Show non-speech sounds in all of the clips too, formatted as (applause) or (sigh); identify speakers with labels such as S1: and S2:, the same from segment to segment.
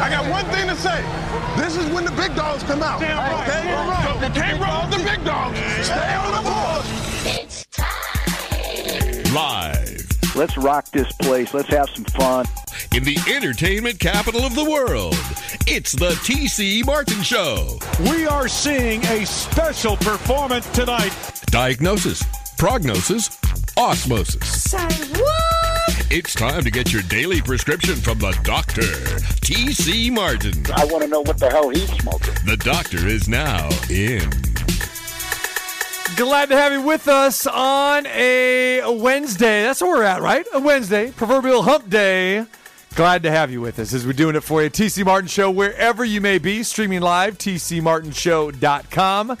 S1: I got one thing to say. This is when the big dogs come out.
S2: Damn right.
S1: Okay?
S2: Damn right.
S1: You can't roll with the big dogs. Stay on the board.
S3: It's time.
S4: Live
S5: Let's rock this place. Let's have some fun.
S4: in the entertainment capital of the world, it's the TC Martin Show.
S2: We are seeing a special performance tonight.
S4: Diagnosis, prognosis, osmosis.
S3: Say what?
S4: It's time to get your daily prescription from the doctor, TC Martin.
S5: I want to know what the hell he's smoking.
S4: The doctor is now in.
S6: Glad to have you with us on a Wednesday. That's where we're at, right? A Wednesday, proverbial hump day. Glad to have you with us as we're doing it for you. TC Martin Show, wherever you may be, streaming live, tcmartinshow.com.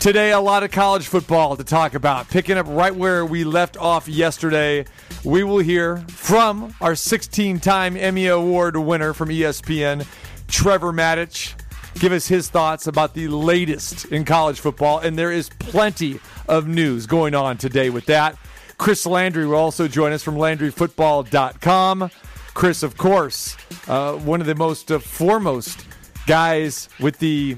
S6: Today, a lot of college football to talk about. Picking up right where we left off yesterday, we will hear from our 16 time Emmy Award winner from ESPN, Trevor Matich, give us his thoughts about the latest in college football. And there is plenty of news going on today with that. Chris Landry will also join us from LandryFootball.com. Chris, of course, uh, one of the most uh, foremost guys with the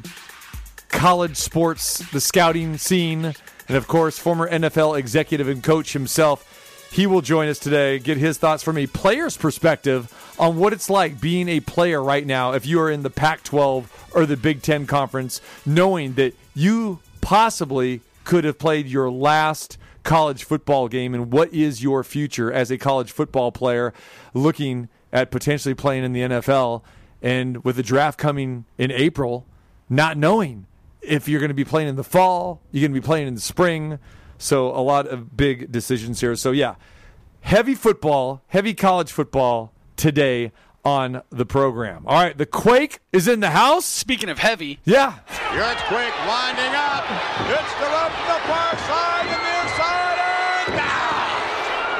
S6: college sports, the scouting scene, and of course, former NFL executive and coach himself. He will join us today, get his thoughts from a player's perspective on what it's like being a player right now if you are in the Pac 12 or the Big Ten Conference, knowing that you possibly could have played your last college football game and what is your future as a college football player looking at potentially playing in the NFL and with the draft coming in April, not knowing if you're going to be playing in the fall, you're going to be playing in the spring. So a lot of big decisions here. So yeah, heavy football, heavy college football today on the program. All right, the Quake is in the house.
S7: Speaking of heavy,
S6: Yeah,
S1: It's quick winding up. It's the up the far side and the inside and down.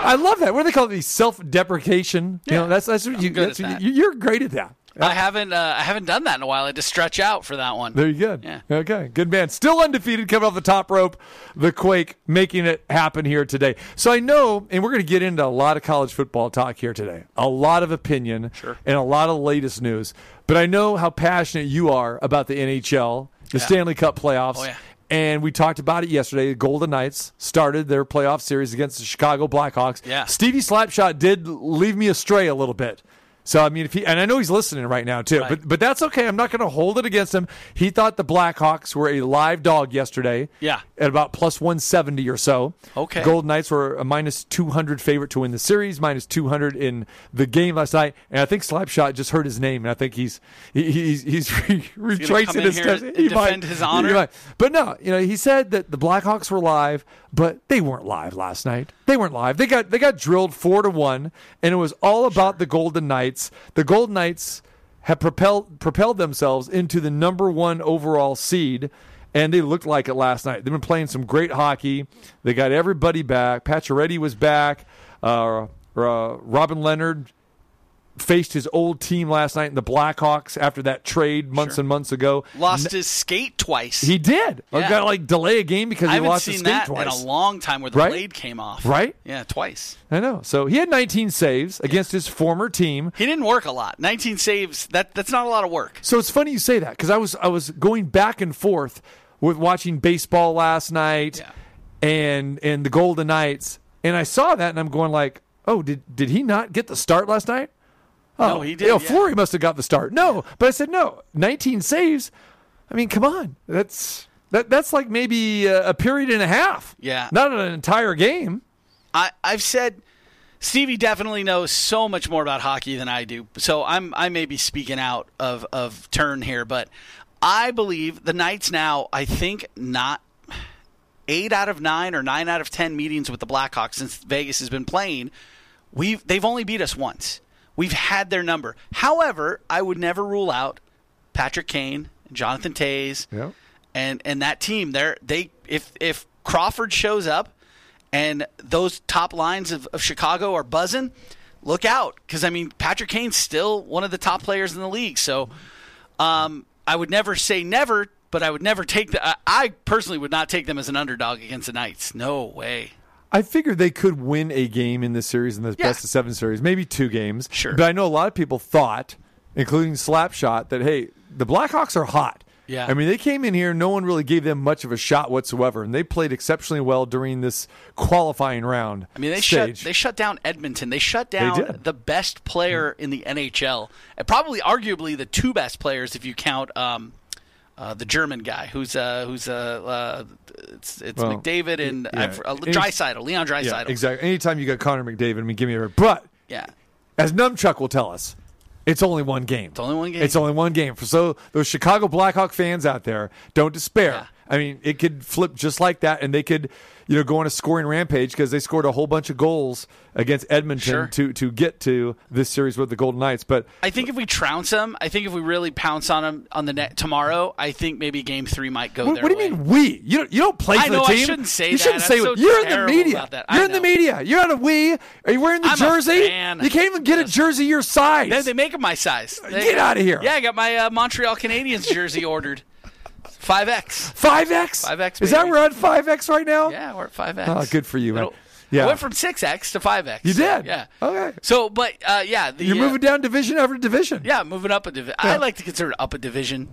S6: I love that. What do they call it? The self-deprecation. You know, that's that's what you. That's what
S7: that.
S6: you you're great at that.
S7: I haven't uh, I haven't done that in a while. I had to stretch out for that one.
S6: There you go.
S7: Yeah.
S6: Okay. Good man. Still undefeated coming off the top rope. The Quake making it happen here today. So I know, and we're going to get into a lot of college football talk here today. A lot of opinion
S7: Sure.
S6: and a lot of latest news. But I know how passionate you are about the NHL, the
S7: Yeah.
S6: Stanley Cup playoffs.
S7: Oh, yeah.
S6: And we talked about it yesterday. The Golden Knights started their playoff series against the Chicago Blackhawks.
S7: Yeah.
S6: Stevie Slapshot did leave me astray a little bit. So I mean, if he and I know he's listening right now too,
S7: Right.
S6: but but that's okay. I'm not going to hold it against him. He thought the Blackhawks were a live dog yesterday.
S7: Yeah.
S6: at about plus 170 or so.
S7: Okay.
S6: Golden Knights were a minus 200 favorite to win the series, minus 200 in the game last night, and I think Slapshot just heard his name, and I think he's he, he's he's (laughs) re- retracing his steps. He
S7: defend his honor?
S6: might. But no, you know, he said that the Blackhawks were live, but they weren't live last night. They weren't live. They got they got drilled four to one, and it was all about the Golden Knights. The Golden Knights have propelled propelled themselves into the number one overall seed. And they looked like it last night. They've been playing some great hockey. They got everybody back. Pacioretty was back. Uh, uh, Robin Lehner faced his old team last night in the Blackhawks after that trade months
S7: Sure.
S6: and months ago.
S7: Lost his skate twice.
S6: He did.
S7: Yeah.
S6: got to like delay a game because
S7: I
S6: he lost his
S7: seen
S6: skate
S7: that
S6: twice.
S7: in a long time where the
S6: Right?
S7: blade came off.
S6: Right?
S7: Yeah, twice.
S6: I know. So he had 19 saves against his former team.
S7: He didn't work a lot. 19 saves. That that's not a lot of work.
S6: So it's funny you say that because I was I was going back and forth with watching baseball last night
S7: Yeah.
S6: and and the Golden Knights, and I saw that and I'm going like, oh, did did he not get the start last night? Oh,
S7: No, he did,
S6: You know,
S7: yeah.
S6: Fleury must have got the start. No, but I said no. 19 saves. I mean, come on. That's that that's like maybe a, a period and a half.
S7: Yeah.
S6: not an entire game.
S7: I I've said Stevie definitely knows so much more about hockey than I do. So I'm I may be speaking out of of turn here, but I believe the Knights now. I think not eight out of nine or nine out of ten meetings with the Blackhawks since Vegas has been playing. We've they've only beat us once. We've had their number. However, I would never rule out Patrick Kane, Jonathan Toews,
S6: Yeah.
S7: and and that team. They're they if if Crawford shows up and those top lines of, of Chicago are buzzing, look out because I mean Patrick Kane's still one of the top players in the league. So um, I would never say never, but I would never take the. I, I personally would not take them as an underdog against the Knights. No way.
S6: I figured they could win a game in this series in this
S7: Yeah.
S6: best of seven series, maybe two games.
S7: Sure.
S6: But I know a lot of people thought including Slapshot, that hey, the Blackhawks are hot.
S7: Yeah.
S6: I mean, they came in here, no one really gave them much of a shot whatsoever, and they played exceptionally well during this qualifying round.
S7: I mean, they shut they shut down Edmonton. They shut down
S6: did.
S7: the best player in the NHL, and probably arguably the two best players if you count um, uh, the German guy who's uh, who's uh, uh, it's it's
S6: Well,
S7: McDavid and
S6: yeah.
S7: I've- uh, Draisaitl, Leon
S6: yeah, exactly. Anytime you got Connor McDavid, I mean, give me a but
S7: Yeah.
S6: as Numchuck will tell us, it's only one game. It's
S7: only one game.
S6: It's only one game. So those Chicago Blackhawk fans out there, don't despair.
S7: Yeah.
S6: I mean, it could flip just like that, and they could, you know, go on a scoring rampage because they scored a whole bunch of goals against Edmonton
S7: Sure.
S6: to to get to this series with the Golden Knights. But
S7: I think if we trounce them, I think if we really pounce on them on the net tomorrow, I think maybe Game Three might go
S6: what, what do you
S7: way.
S6: mean we? You don't, you don't play for
S7: I know,
S6: the
S7: I
S6: team.
S7: shouldn't say
S6: you
S7: that.
S6: shouldn't
S7: I'm
S6: say
S7: so
S6: you're in the media.
S7: I
S6: You're in the media. You're not a we. Are you wearing the
S7: I'm
S6: jersey? You can't even get a jersey your size.
S7: They, they make them my size. They-
S6: Get of here.
S7: Yeah, I got my uh, Montreal Canadiens jersey (laughs) ordered. Five X.
S6: Five X.
S7: 5X,
S6: Is that we're at five X right now?
S7: Yeah, we're at five X.
S6: Oh, good for you, man.
S7: It'll-
S6: Yeah.
S7: I went from six X to five X.
S6: You did?
S7: Yeah.
S6: Okay.
S7: So, but uh, yeah, the,
S6: You're
S7: uh,
S6: moving down division after division.
S7: Yeah, moving up a division. I like to consider it up a division.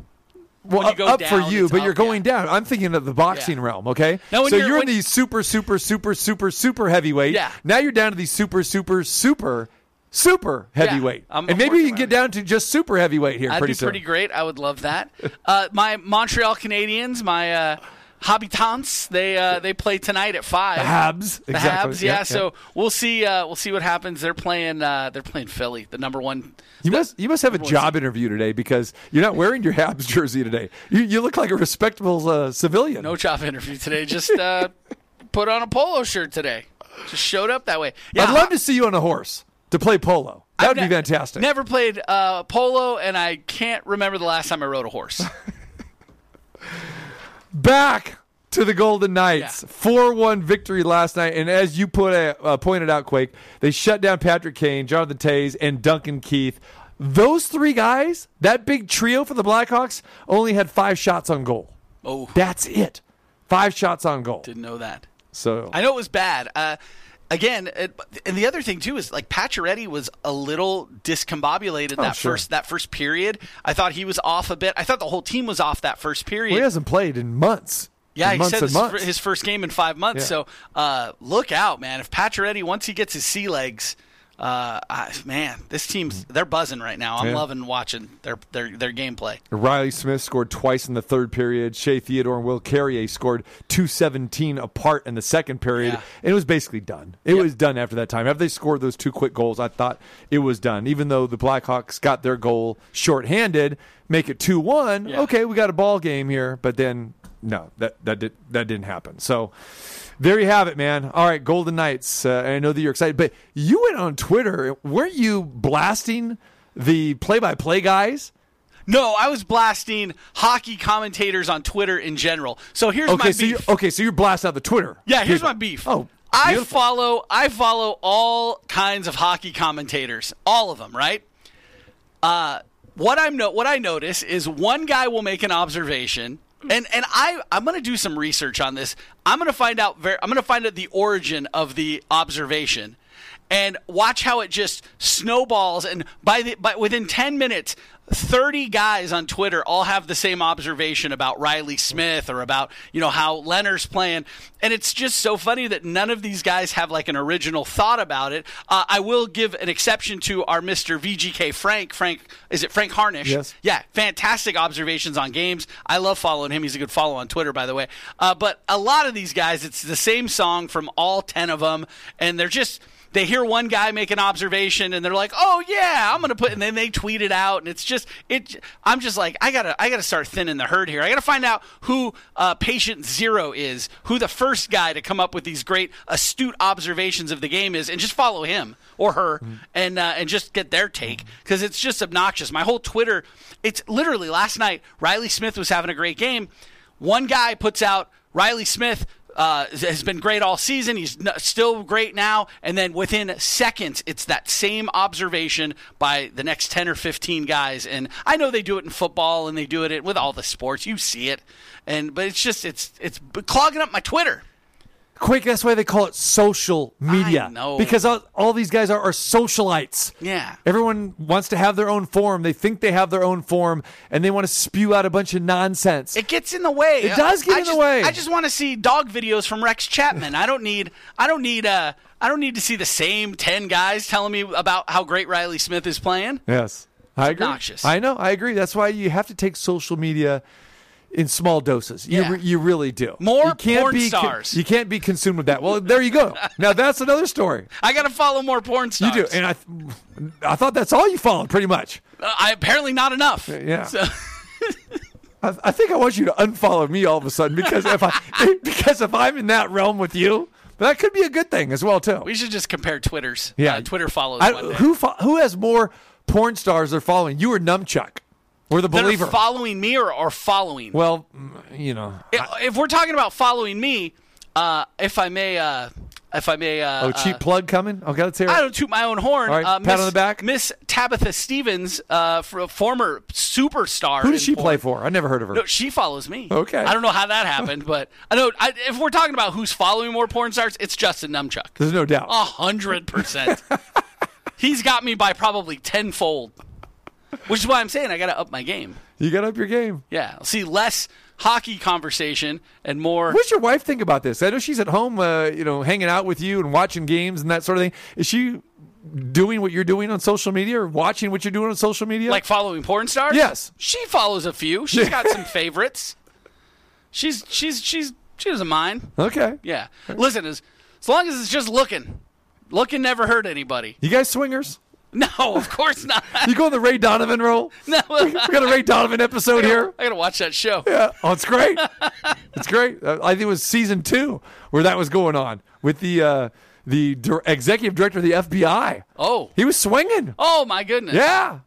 S6: Well, up, up for you, but
S7: up,
S6: you're going
S7: yeah.
S6: down. I'm thinking of the boxing
S7: Yeah.
S6: realm, okay? So
S7: you're-
S6: you're, in the super, super, super, super, super heavyweight.
S7: Yeah.
S6: Now you're down to the super, super, super, super heavyweight.
S7: I'm-
S6: and maybe you can get down to just super heavyweight here
S7: That'd
S6: pretty
S7: be
S6: soon.
S7: pretty great. I would love that. (laughs) Uh, my Montreal Canadiens, my uh, habitants, they uh, they play tonight at five.
S6: The Habs.
S7: The
S6: exactly.
S7: Habs, yeah. So we'll see. Uh, we'll see what happens. They're playing. Uh, they're playing Philly, the number one.
S6: You must you must have a job interview today because you're not wearing your Habs jersey today. You, you look like a respectable uh, civilian.
S7: No job interview today. Just uh, (laughs) put on a polo shirt today. Just showed up that way. Yeah,
S6: I'd love to see you on a horse to play polo. That would be
S7: ne-
S6: fantastic.
S7: Never played uh, polo, and I can't remember the last time I rode a horse. (laughs)
S6: back to the Golden Knights.
S7: Yeah.
S6: 4 1 victory last night. And as you put a, uh, pointed out, Quake, they shut down Patrick Kane, Jonathan Toews, and Duncan Keith. Those three guys, that big trio for the Blackhawks, only had five shots on goal.
S7: oh,
S6: That's it. Five shots on goal.
S7: didn't know that.
S6: So
S7: I know it was bad. Uh, again, it, and the other thing too is like Pacioretty was a little discombobulated that
S6: Oh, sure.
S7: first that first period. I thought he was off a bit. I thought the whole team was off that first period.
S6: well, he hasn't played in months.
S7: Yeah,
S6: In
S7: he said this his first game in five months.
S6: Yeah.
S7: So uh, look out, man. If Pacioretty once he gets his sea legs, uh, I, man, this team's they're buzzing right now. I'm
S6: Yeah.
S7: loving watching their their their gameplay.
S6: Reilly Smith scored twice in the third period. Shea Theodore and Will Carrier scored 217 apart in the second period.
S7: Yeah.
S6: And it was basically done. It
S7: Yep.
S6: was done after that time. After they scored those two quick goals, I thought it was done. Even though the Blackhawks got their goal shorthanded, make it 2 1.
S7: Yeah.
S6: Okay, we got a ball game here. But then, no, that, that, did, that didn't happen. So. There you have it, man. All right, Golden Knights. Uh, I know that you're excited, but you went on Twitter. Weren't you blasting the play-by-play guys?
S7: No, I was blasting hockey commentators on Twitter in general. So here's my
S6: Okay, so you
S7: beef.
S6: okay, so you're blasting out the Twitter.
S7: Yeah, here's
S6: people.
S7: my beef.
S6: Oh,
S7: I follow I follow all kinds of hockey commentators, all of them, right? Uh, what I'm no, what I notice is one guy will make an observation, and and I I'm to do some research on this. I'm to find out I'm to find out the origin of the observation. And watch how it just snowballs, and by the by, within ten minutes, 30 guys on Twitter all have the same observation about Reilly Smith or about, you know, how Lehner's playing. And it's just so funny that none of these guys have like an original thought about it. Uh, I will give an exception to our Mr. VGK Frank. Frank, is it Frank Harnish?
S6: Yes.
S7: Yeah, fantastic observations on games. I love following him. He's a good follow on Twitter, by the way. Uh, but a lot of these guys, it's the same song from all 10 of them. And they're just they hear one guy make an observation and they're like, "Oh yeah, I'm gonna put," and then they tweet it out, and it's just it. I'm just like, I gotta, I gotta start thinning the herd here. I gotta find out who uh, patient zero is, who the first guy to come up with these great astute observations of the game is, and just follow him or her, and uh, and just get their take because it's just obnoxious. My whole Twitter, it's literally last night. Reilly Smith was having a great game. One guy puts out Reilly Smith uh, has been great all season. He's still great now. And then within seconds, it's that same observation by the next 10 or 15 guys. And I know they do it in football and they do it with all the sports. You see it. And, but it's just, it's, it's clogging up my Twitter.
S6: Quake, that's why they call it social media.
S7: I know.
S6: Because all, all these guys are, are socialites.
S7: Yeah.
S6: Everyone wants to have their own forum. They think they have their own forum, and they want to spew out a bunch of nonsense.
S7: It gets in the way.
S6: It does get
S7: I
S6: in the way.
S7: I just want to see dog videos from Rex Chapman. I don't need. I don't need. Uh, I don't need to see the same ten guys telling me about how great Reilly Smith is playing.
S6: yes. I agree.
S7: obnoxious.
S6: I know. I agree. That's why you have to take social media in small doses. You,
S7: Yeah.
S6: re- you really do.
S7: More
S6: you can't
S7: porn
S6: be,
S7: stars.
S6: You can't be consumed with that. Well, there you go. (laughs) now that's another story.
S7: I got to follow more porn stars.
S6: You do, and I, I thought that's all you followed, pretty much.
S7: Uh, I apparently not enough.
S6: Yeah.
S7: So, (laughs)
S6: I, I think I want you to unfollow me all of a sudden because if I (laughs) because if I'm in that realm with you, but that could be a good thing as well too.
S7: we should just compare Twitters.
S6: Yeah,
S7: Uh, Twitter follows
S6: I- who fo- who has more porn stars they're following? You or Numchuck, or the believer?
S7: are following me or are following.
S6: well, mm, you know.
S7: if, if we're talking about following me, uh, if I may, uh, if I may, uh,
S6: oh, cheap
S7: uh,
S6: plug coming. Okay, let's hear it.
S7: I don't toot my own horn.
S6: All right,
S7: uh,
S6: pat
S7: Miss,
S6: on the back.
S7: Miss Tabitha Stevens, uh, for a former superstar.
S6: Who does she
S7: porn.
S6: play for? I never heard of her.
S7: No, she follows me.
S6: Okay.
S7: I don't know how that happened, (laughs) but I know I, if we're talking about who's following more porn stars, it's Justin Numchuck.
S6: There's no doubt.
S7: A hundred percent. (laughs) He's got me by probably tenfold, which is why I'm saying I got to up my game.
S6: You got to up your game.
S7: Yeah, see less hockey conversation and more.
S6: What's your wife think about this? I know she's at home, uh, you know, hanging out with you and watching games and that sort of thing. Is she doing what you're doing on social media or watching what you're doing on social media?
S7: Like following porn stars?
S6: Yes.
S7: She follows a few. She's got some (laughs) favorites. She's she's she's she doesn't mind.
S6: okay.
S7: Yeah. Listen, as as long as it's just looking. Looking never hurt anybody.
S6: You guys swingers? (laughs)
S7: No, of course not.
S6: You go on the Ray Donovan role? (laughs)
S7: no.
S6: We got a Ray Donovan episode here.
S7: I gotta watch that show.
S6: Yeah. Oh, it's great. (laughs) it's great. Uh, I think it was season two where that was going on with the uh, the dir- executive director of the FBI.
S7: Oh.
S6: He was swinging.
S7: Oh my goodness.
S6: Yeah.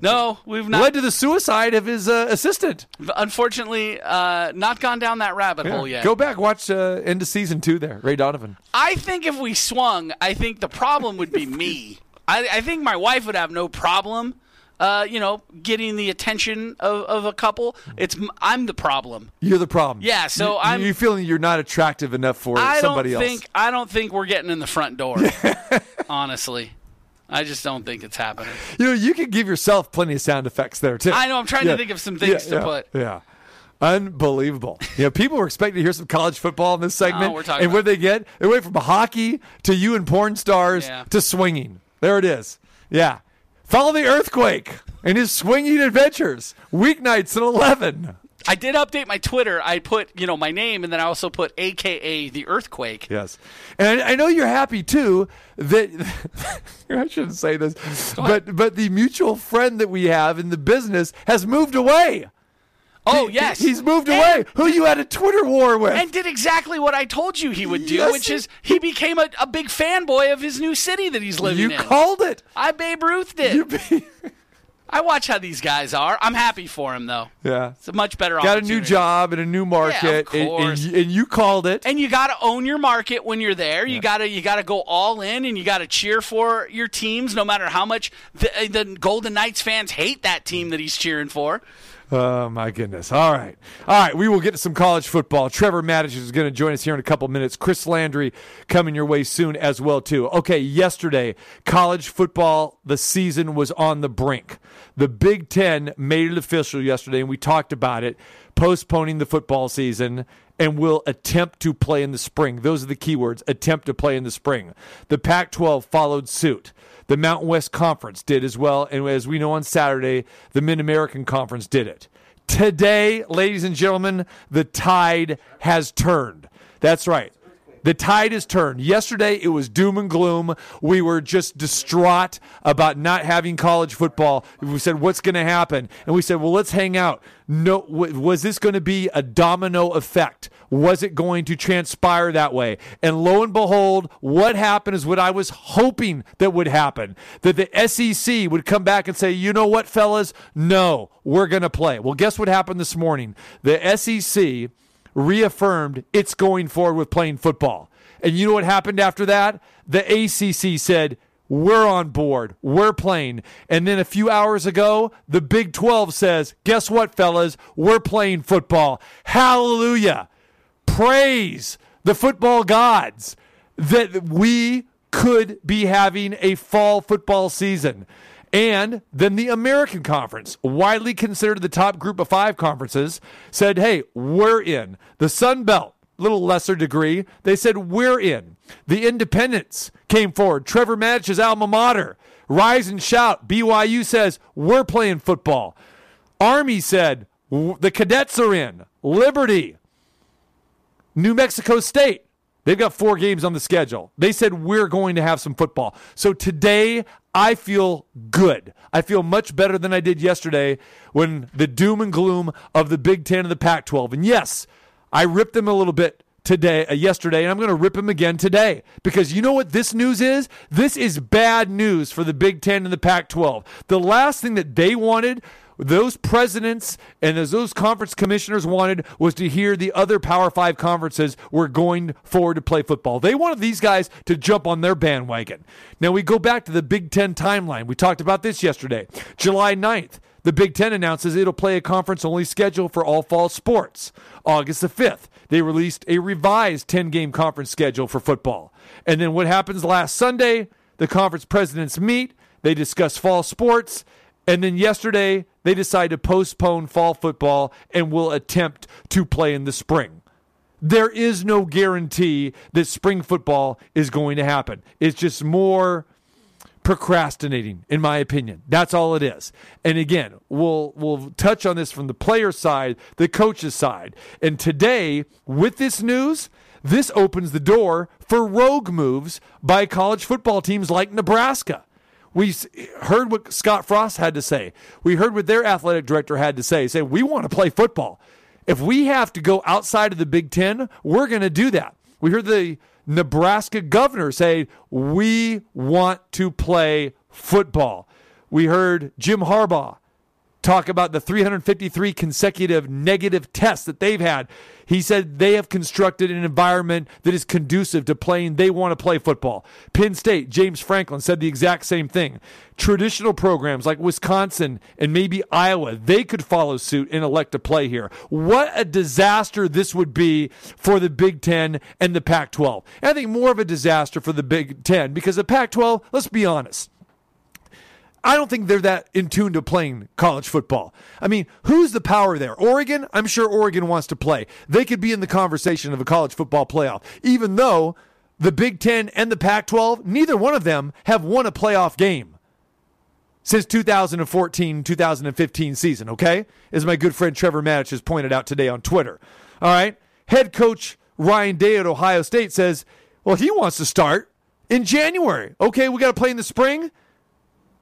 S7: No, we've not
S6: Led to the suicide of his uh, assistant.
S7: unfortunately uh, not gone down that rabbit
S6: Yeah.
S7: hole yet.
S6: Go back, watch uh, end of season two there. Ray Donovan.
S7: I think if we swung, I think the problem would be me. I, I think my wife would have no problem, uh, you know, getting the attention of, of a couple. It's I'm the problem.
S6: You're the problem.
S7: Yeah, so
S6: you,
S7: I'm-
S6: You're feeling you're not attractive enough for
S7: I
S6: somebody
S7: don't
S6: else.
S7: think I don't think we're getting in the front door. (laughs) honestly, I just don't think it's happening.
S6: You know, you can give yourself plenty of sound effects there too.
S7: I know, I'm trying to think of some things to
S6: yeah,
S7: put.
S6: Yeah. Unbelievable. you know, people were expecting to hear some college football in this segment.
S7: Oh, we're talking
S6: and what they get? They went from hockey to you and porn stars
S7: Yeah.
S6: to swinging. There it is. Yeah. Follow the earthquake and his swinging adventures. Weeknights at 11.
S7: I did update my Twitter. I put you know my name, and then I also put AKA the earthquake.
S6: Yes. And I know you're happy too that (laughs) I shouldn't say this, but but the mutual friend that we have in the business has moved away.
S7: Oh
S6: He-
S7: yes,
S6: He's moved
S7: And-
S6: away. Who you had a Twitter war with.
S7: and did exactly what I told you he would do,
S6: Yes,
S7: which is he became a, a big fanboy of his new city that he's living
S6: you
S7: in.
S6: You called it.
S7: I Babe Ruth did.
S6: You be- (laughs)
S7: I watch how these guys are. I'm happy for him though.
S6: yeah.
S7: It's a much better.
S6: Got a new job in a new market, and- and,
S7: course.
S6: you- and you called it.
S7: And you got to own your market when you're there. You got to you got to go all in, and you got to cheer for your teams, no matter how much the, uh, the Golden Knights fans hate that team that he's cheering for.
S6: Oh my goodness! All right, all right. We will get to some college football. Trevor Matich is going to join us here in a couple minutes. Chris Landry coming your way soon as well too. Okay, yesterday college football the season was on the brink. The Big Ten made it official yesterday, and we talked about it, postponing the football season and will attempt to play in the spring. Those are the keywords: attempt to play in the spring. The Pac-12 followed suit. The Mountain West Conference did as well. And as we know on Saturday, the Mid American Conference did it. Today, ladies and gentlemen, the tide has turned. That's right. The tide has turned. Yesterday, it was doom and gloom. We were just distraught about not having college football. We said, "What's going to happen?" And we said, "Well, let's hang out." No, was this going to be a domino effect? Was it going to transpire that way? And lo and behold, what happened is what I was hoping that would happen. That the SEC would come back and say, "You know what, fellas? No, we're going to play." Well, guess what happened this morning? The SEC reaffirmed it's going forward with playing football. And you know what happened after that? The ACC said, we're on board. We're playing. And then a few hours ago, the Big 12 says, guess what, fellas? We're playing football. Hallelujah. Praise the football gods that we could be having a fall football season. And then the American Conference, widely considered the top group of five conferences, said, hey, we're in. The Sun Belt, little lesser degree, they said, we're in. The Independents came forward. Trevor Matich's alma mater, rise and shout. BYU says, we're playing football. Army said, the cadets are in. Liberty, New Mexico State, They've got four games on the schedule. They said we're going to have some football. So today, I feel good. I feel much better than I did yesterday when the doom and gloom of the Big Ten and the Pac 12. And yes, I ripped them a little bit today, uh, yesterday, and I'm going to rip them again today because you know what this news is? This is bad news for the Big Ten and the Pac 12. The last thing that they wanted those presidents and as those conference commissioners wanted was to hear the other Power Five conferences were going forward to play football. They wanted these guys to jump on their bandwagon. Now we go back to the Big Ten timeline. We talked about this yesterday. July 9th, the Big Ten announces it'll play a conference only schedule for all fall sports. August the 5th, they released a revised 10 game conference schedule for football. And then what happens last Sunday? The conference presidents meet, they discuss fall sports, and then yesterday, they decide to postpone fall football and will attempt to play in the spring. There is no guarantee that spring football is going to happen. It's just more procrastinating, in my opinion. That's all it is. And again, we'll we'll touch on this from the player side, the coach's side. And today, with this news, this opens the door for rogue moves by college football teams like Nebraska. We heard what Scott Frost had to say. We heard what their athletic director had to say. Say, we want to play football. If we have to go outside of the Big Ten, we're going to do that. We heard the Nebraska governor say, we want to play football. We heard Jim Harbaugh talk about the 353 consecutive negative tests that they've had. He said they have constructed an environment that is conducive to playing. They want to play football. Penn State, James Franklin said the exact same thing. Traditional programs like Wisconsin and maybe Iowa, they could follow suit and elect to play here. What a disaster this would be for the Big Ten and the Pac 12. I think more of a disaster for the Big Ten because the Pac 12, let's be honest I don't think they're that in tune to playing college football. I mean, who's the power there? Oregon? I'm sure Oregon wants to play. They could be in the conversation of a college football playoff, even though the Big Ten and the Pac 12, neither one of them have won a playoff game since 2014 2015 season, okay? As my good friend Trevor Matich has pointed out today on Twitter. All right? Head coach Ryan Day at Ohio State says, well, he wants to start in January. Okay, we got to play in the spring.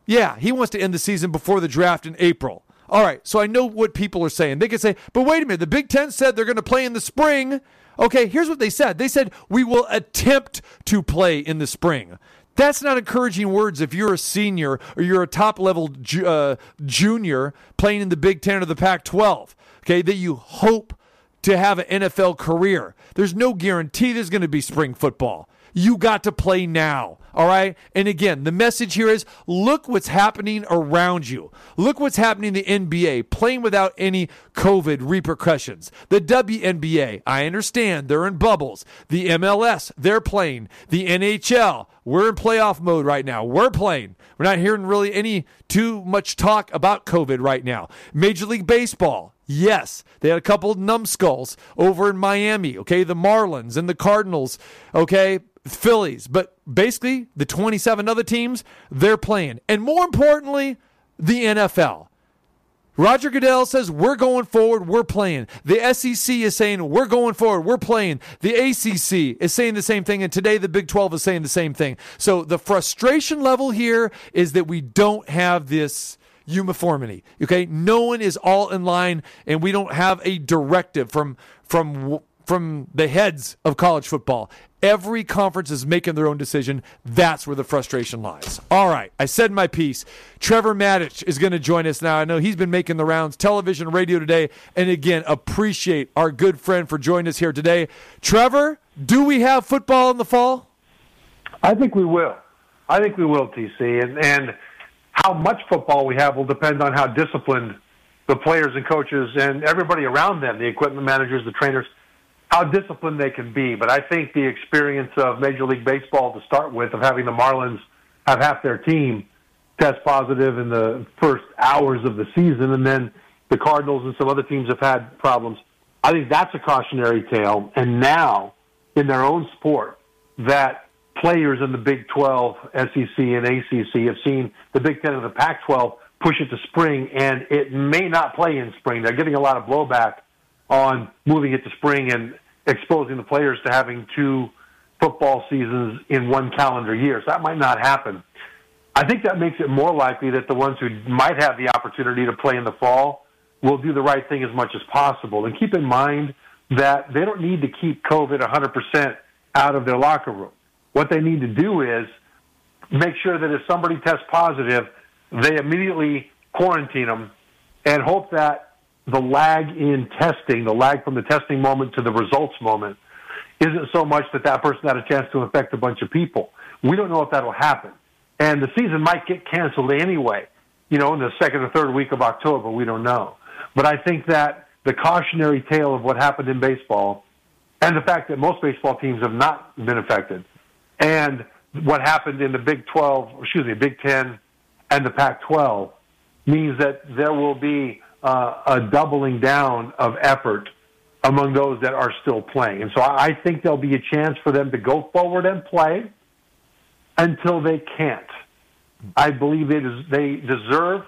S6: Yeah, he wants to end the season before the draft in April. All right, so I know what people are saying. They could say, but wait a minute, the Big Ten said they're going to play in the spring. Okay, here's what they said they said, we will attempt to play in the spring. That's not encouraging words if you're a senior or you're a top level ju- uh, junior playing in the Big Ten or the Pac 12. Okay, that you hope to have an NFL career. There's no guarantee there's going to be spring football. You got to play now. All right. And again, the message here is look what's happening around you. Look what's happening in the NBA, playing without any COVID repercussions. The WNBA, I understand they're in bubbles. The MLS, they're playing. The NHL, we're in playoff mode right now. We're playing. We're not hearing really any too much talk about COVID right now. Major League Baseball, Yes, they had a couple numbskulls over in Miami, okay? The Marlins and the Cardinals, okay? Phillies, but basically the 27 other teams, they're playing. And more importantly, the NFL. Roger Goodell says, We're going forward, we're playing. The SEC is saying, We're going forward, we're playing. The ACC is saying the same thing, and today the Big 12 is saying the same thing. So the frustration level here is that we don't have this uniformity. Okay? No one is all in line, and we don't have a directive from from from the heads of college football. Every conference is making their own decision. That's where the frustration lies. All right, I said my piece. Trevor Matich is going to join us now. I know he's been making the rounds, television, radio today. And again, appreciate our good friend for joining us here today. Trevor, do we have football in the fall?
S8: I think we will. I think we will, TC. And, and how much football we have will depend on how disciplined the players and coaches and everybody around them, the equipment managers, the trainers, how disciplined they can be. But I think the experience of Major League Baseball to start with, of having the Marlins have half their team test positive in the first hours of the season, and then the Cardinals and some other teams have had problems. I think that's a cautionary tale. And now, in their own sport, that players in the Big 12, SEC, and ACC have seen the Big 10 and the Pac 12 push it to spring, and it may not play in spring. They're getting a lot of blowback on moving it to spring and exposing the players to having two football seasons in one calendar year. So that might not happen. I think that makes it more likely that the ones who might have the opportunity to play in the fall will do the right thing as much as possible. And keep in mind that they don't need to keep COVID 100% out of their locker room. What they need to do is make sure that if somebody tests positive, they immediately quarantine them and hope that the lag in testing, the lag from the testing moment to the results moment, isn't so much that that person had a chance to infect a bunch of people. We don't know if that'll happen. And the season might get canceled anyway, you know, in the second or third week of October. We don't know. But I think that the cautionary tale of what happened in baseball and the fact that most baseball teams have not been affected and what happened in the Big 12, excuse me, Big 10 and the Pac 12 means that there will be uh, a doubling down of effort among those that are still playing. And so I think there'll be a chance for them to go forward and play until they can't. I believe they, they deserve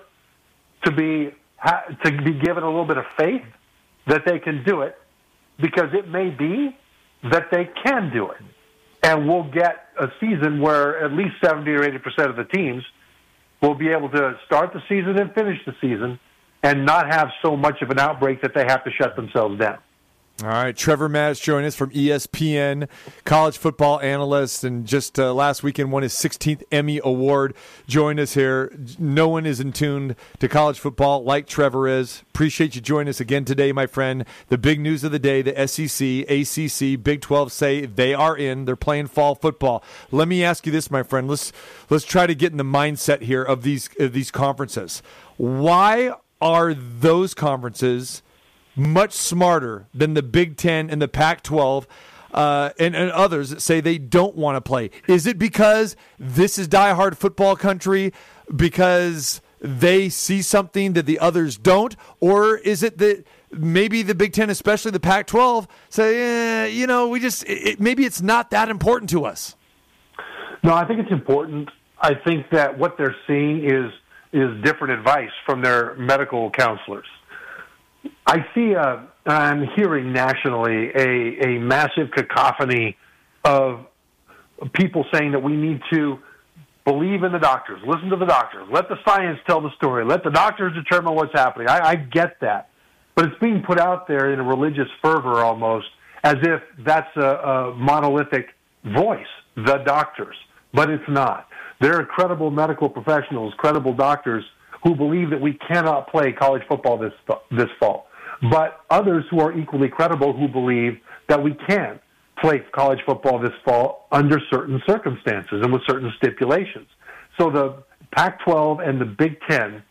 S8: to be to be given a little bit of faith that they can do it because it may be that they can do it. And we'll get a season where at least 70 or 80% of the teams will be able to start the season and finish the season and not have so much of an outbreak that they have to shut themselves down.
S6: All right, Trevor Matich joined us from ESPN, college football analyst, and just uh, last weekend won his 16th Emmy Award. Joined us here. No one is in tune to college football like Trevor is. Appreciate you joining us again today, my friend. The big news of the day: the SEC, ACC, Big 12 say they are in. They're playing fall football. Let me ask you this, my friend. Let's let's try to get in the mindset here of these of these conferences. Why are those conferences? much smarter than the Big Ten and the Pac 12 uh, and, and others that say they don't want to play? Is it because this is diehard football country? Because they see something that the others don't? Or is it that maybe the Big Ten, especially the Pac 12, say, eh, you know, we just, it, maybe it's not that important to us?
S8: No, I think it's important. I think that what they're seeing is is different advice from their medical counselors. I see a, I'm hearing nationally a, a massive cacophony of people saying that we need to believe in the doctors, listen to the doctors, let the science tell the story, let the doctors determine what's happening. I, I get that. But it's being put out there in a religious fervor almost as if that's a, a monolithic voice, the doctors. But it's not. There are credible medical professionals, credible doctors who believe that we cannot play college football this this fall, but others who are equally credible who believe that we can play college football this fall under certain circumstances and with certain stipulations. So the Pac-12 and the Big Ten,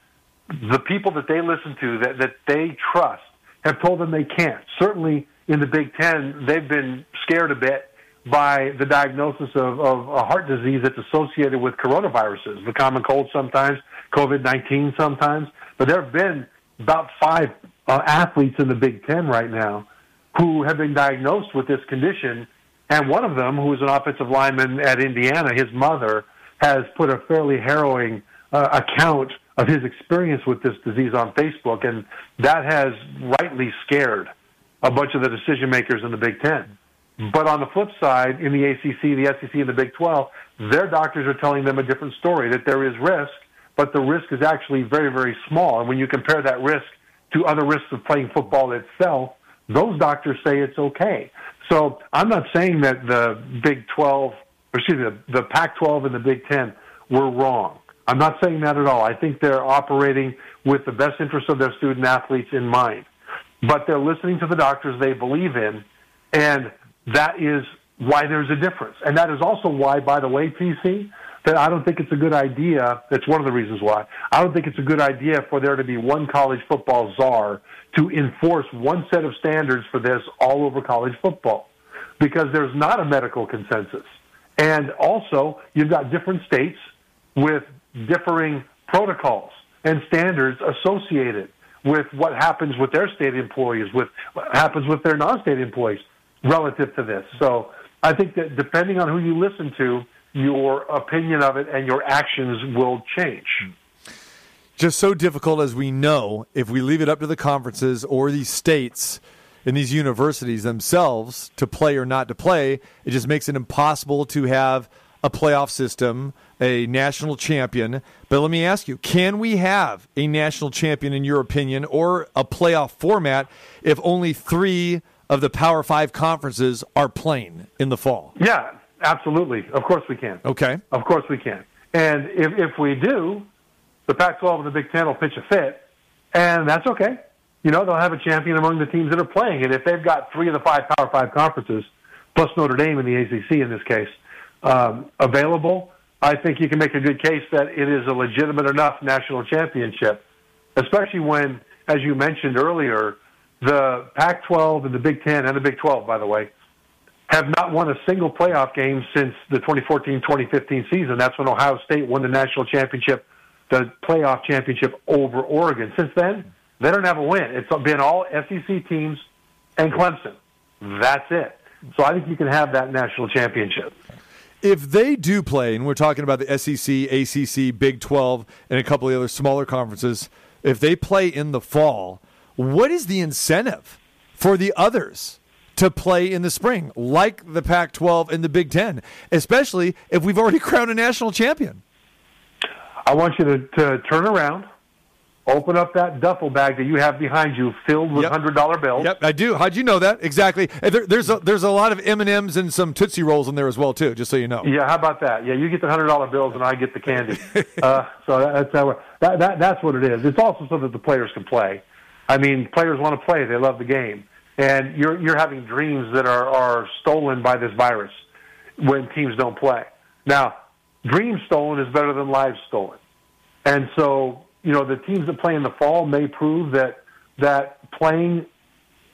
S8: the people that they listen to that that they trust, have told them they can't. Certainly in the Big Ten, they've been scared a bit by the diagnosis of, of a heart disease that's associated with coronaviruses, the common cold sometimes, COVID 19 sometimes. But there have been about five uh, athletes in the Big Ten right now who have been diagnosed with this condition. And one of them, who is an offensive lineman at Indiana, his mother has put a fairly harrowing uh, account of his experience with this disease on Facebook. And that has rightly scared a bunch of the decision makers in the Big Ten. Mm. But on the flip side, in the ACC, the SEC, and the Big 12, their doctors are telling them a different story that there is risk, but the risk is actually very, very small. And when you compare that risk to other risks of playing football itself, those doctors say it's okay. So I'm not saying that the Big 12, or excuse me, the, the Pac 12 and the Big 10 were wrong. I'm not saying that at all. I think they're operating with the best interest of their student athletes in mind. But they're listening to the doctors they believe in, and that is why there's a difference. And that is also why, by the way, TC, that I don't think it's a good idea. That's one of the reasons why I don't think it's a good idea for there to be one college football czar to enforce one set of standards for this all over college football, because there's not a medical consensus, and also you've got different states with differing protocols and standards associated with what happens with their state employees, with what happens with their non-state employees relative to this. So I think that depending on who you listen to, your opinion of it and your actions will change.
S6: Just so difficult as we know, if we leave it up to the conferences or these states and these universities themselves to play or not to play, it just makes it impossible to have a playoff system, a national champion. But let me ask you can we have a national champion, in your opinion, or a playoff format if only three of the Power Five conferences are playing in the fall?
S8: Yeah, absolutely. Of course we can.
S6: Okay.
S8: Of course we can. And if, if we do, the Pac 12 and the Big Ten will pitch a fit, and that's okay. You know, they'll have a champion among the teams that are playing. And if they've got three of the five Power Five conferences, plus Notre Dame in the ACC in this case, um, available, I think you can make a good case that it is a legitimate enough national championship, especially when, as you mentioned earlier, the Pac 12 and the Big Ten and the Big 12, by the way, have not won a single playoff game since the 2014 2015 season. That's when Ohio State won the national championship, the playoff championship over Oregon. Since then, they don't have a win. It's been all SEC teams and Clemson. That's it. So I think you can have that national championship.
S6: If they do play, and we're talking about the SEC, ACC, Big 12, and a couple of other smaller conferences, if they play in the fall, what is the incentive for the others to play in the spring, like the Pac 12 and the Big 10, especially if we've already (laughs) crowned a national champion?
S8: I want you to, to turn around, open up that duffel bag that you have behind you filled with
S6: Yep.
S8: hundred dollar bills.
S6: Yep, I do. How'd you know that? Exactly. There, there's a, there's a lot of M and some Tootsie Rolls in there as well too. Just so you know.
S8: Yeah, how about that? Yeah, you get the hundred dollar bills and I get the candy. (laughs) uh, so that, that's how that, that that's what it is. It's also so that the players can play. I mean, players want to play; they love the game, and you're you're having dreams that are are stolen by this virus when teams don't play. Now, dreams stolen is better than lives stolen, and so you know the teams that play in the fall may prove that that playing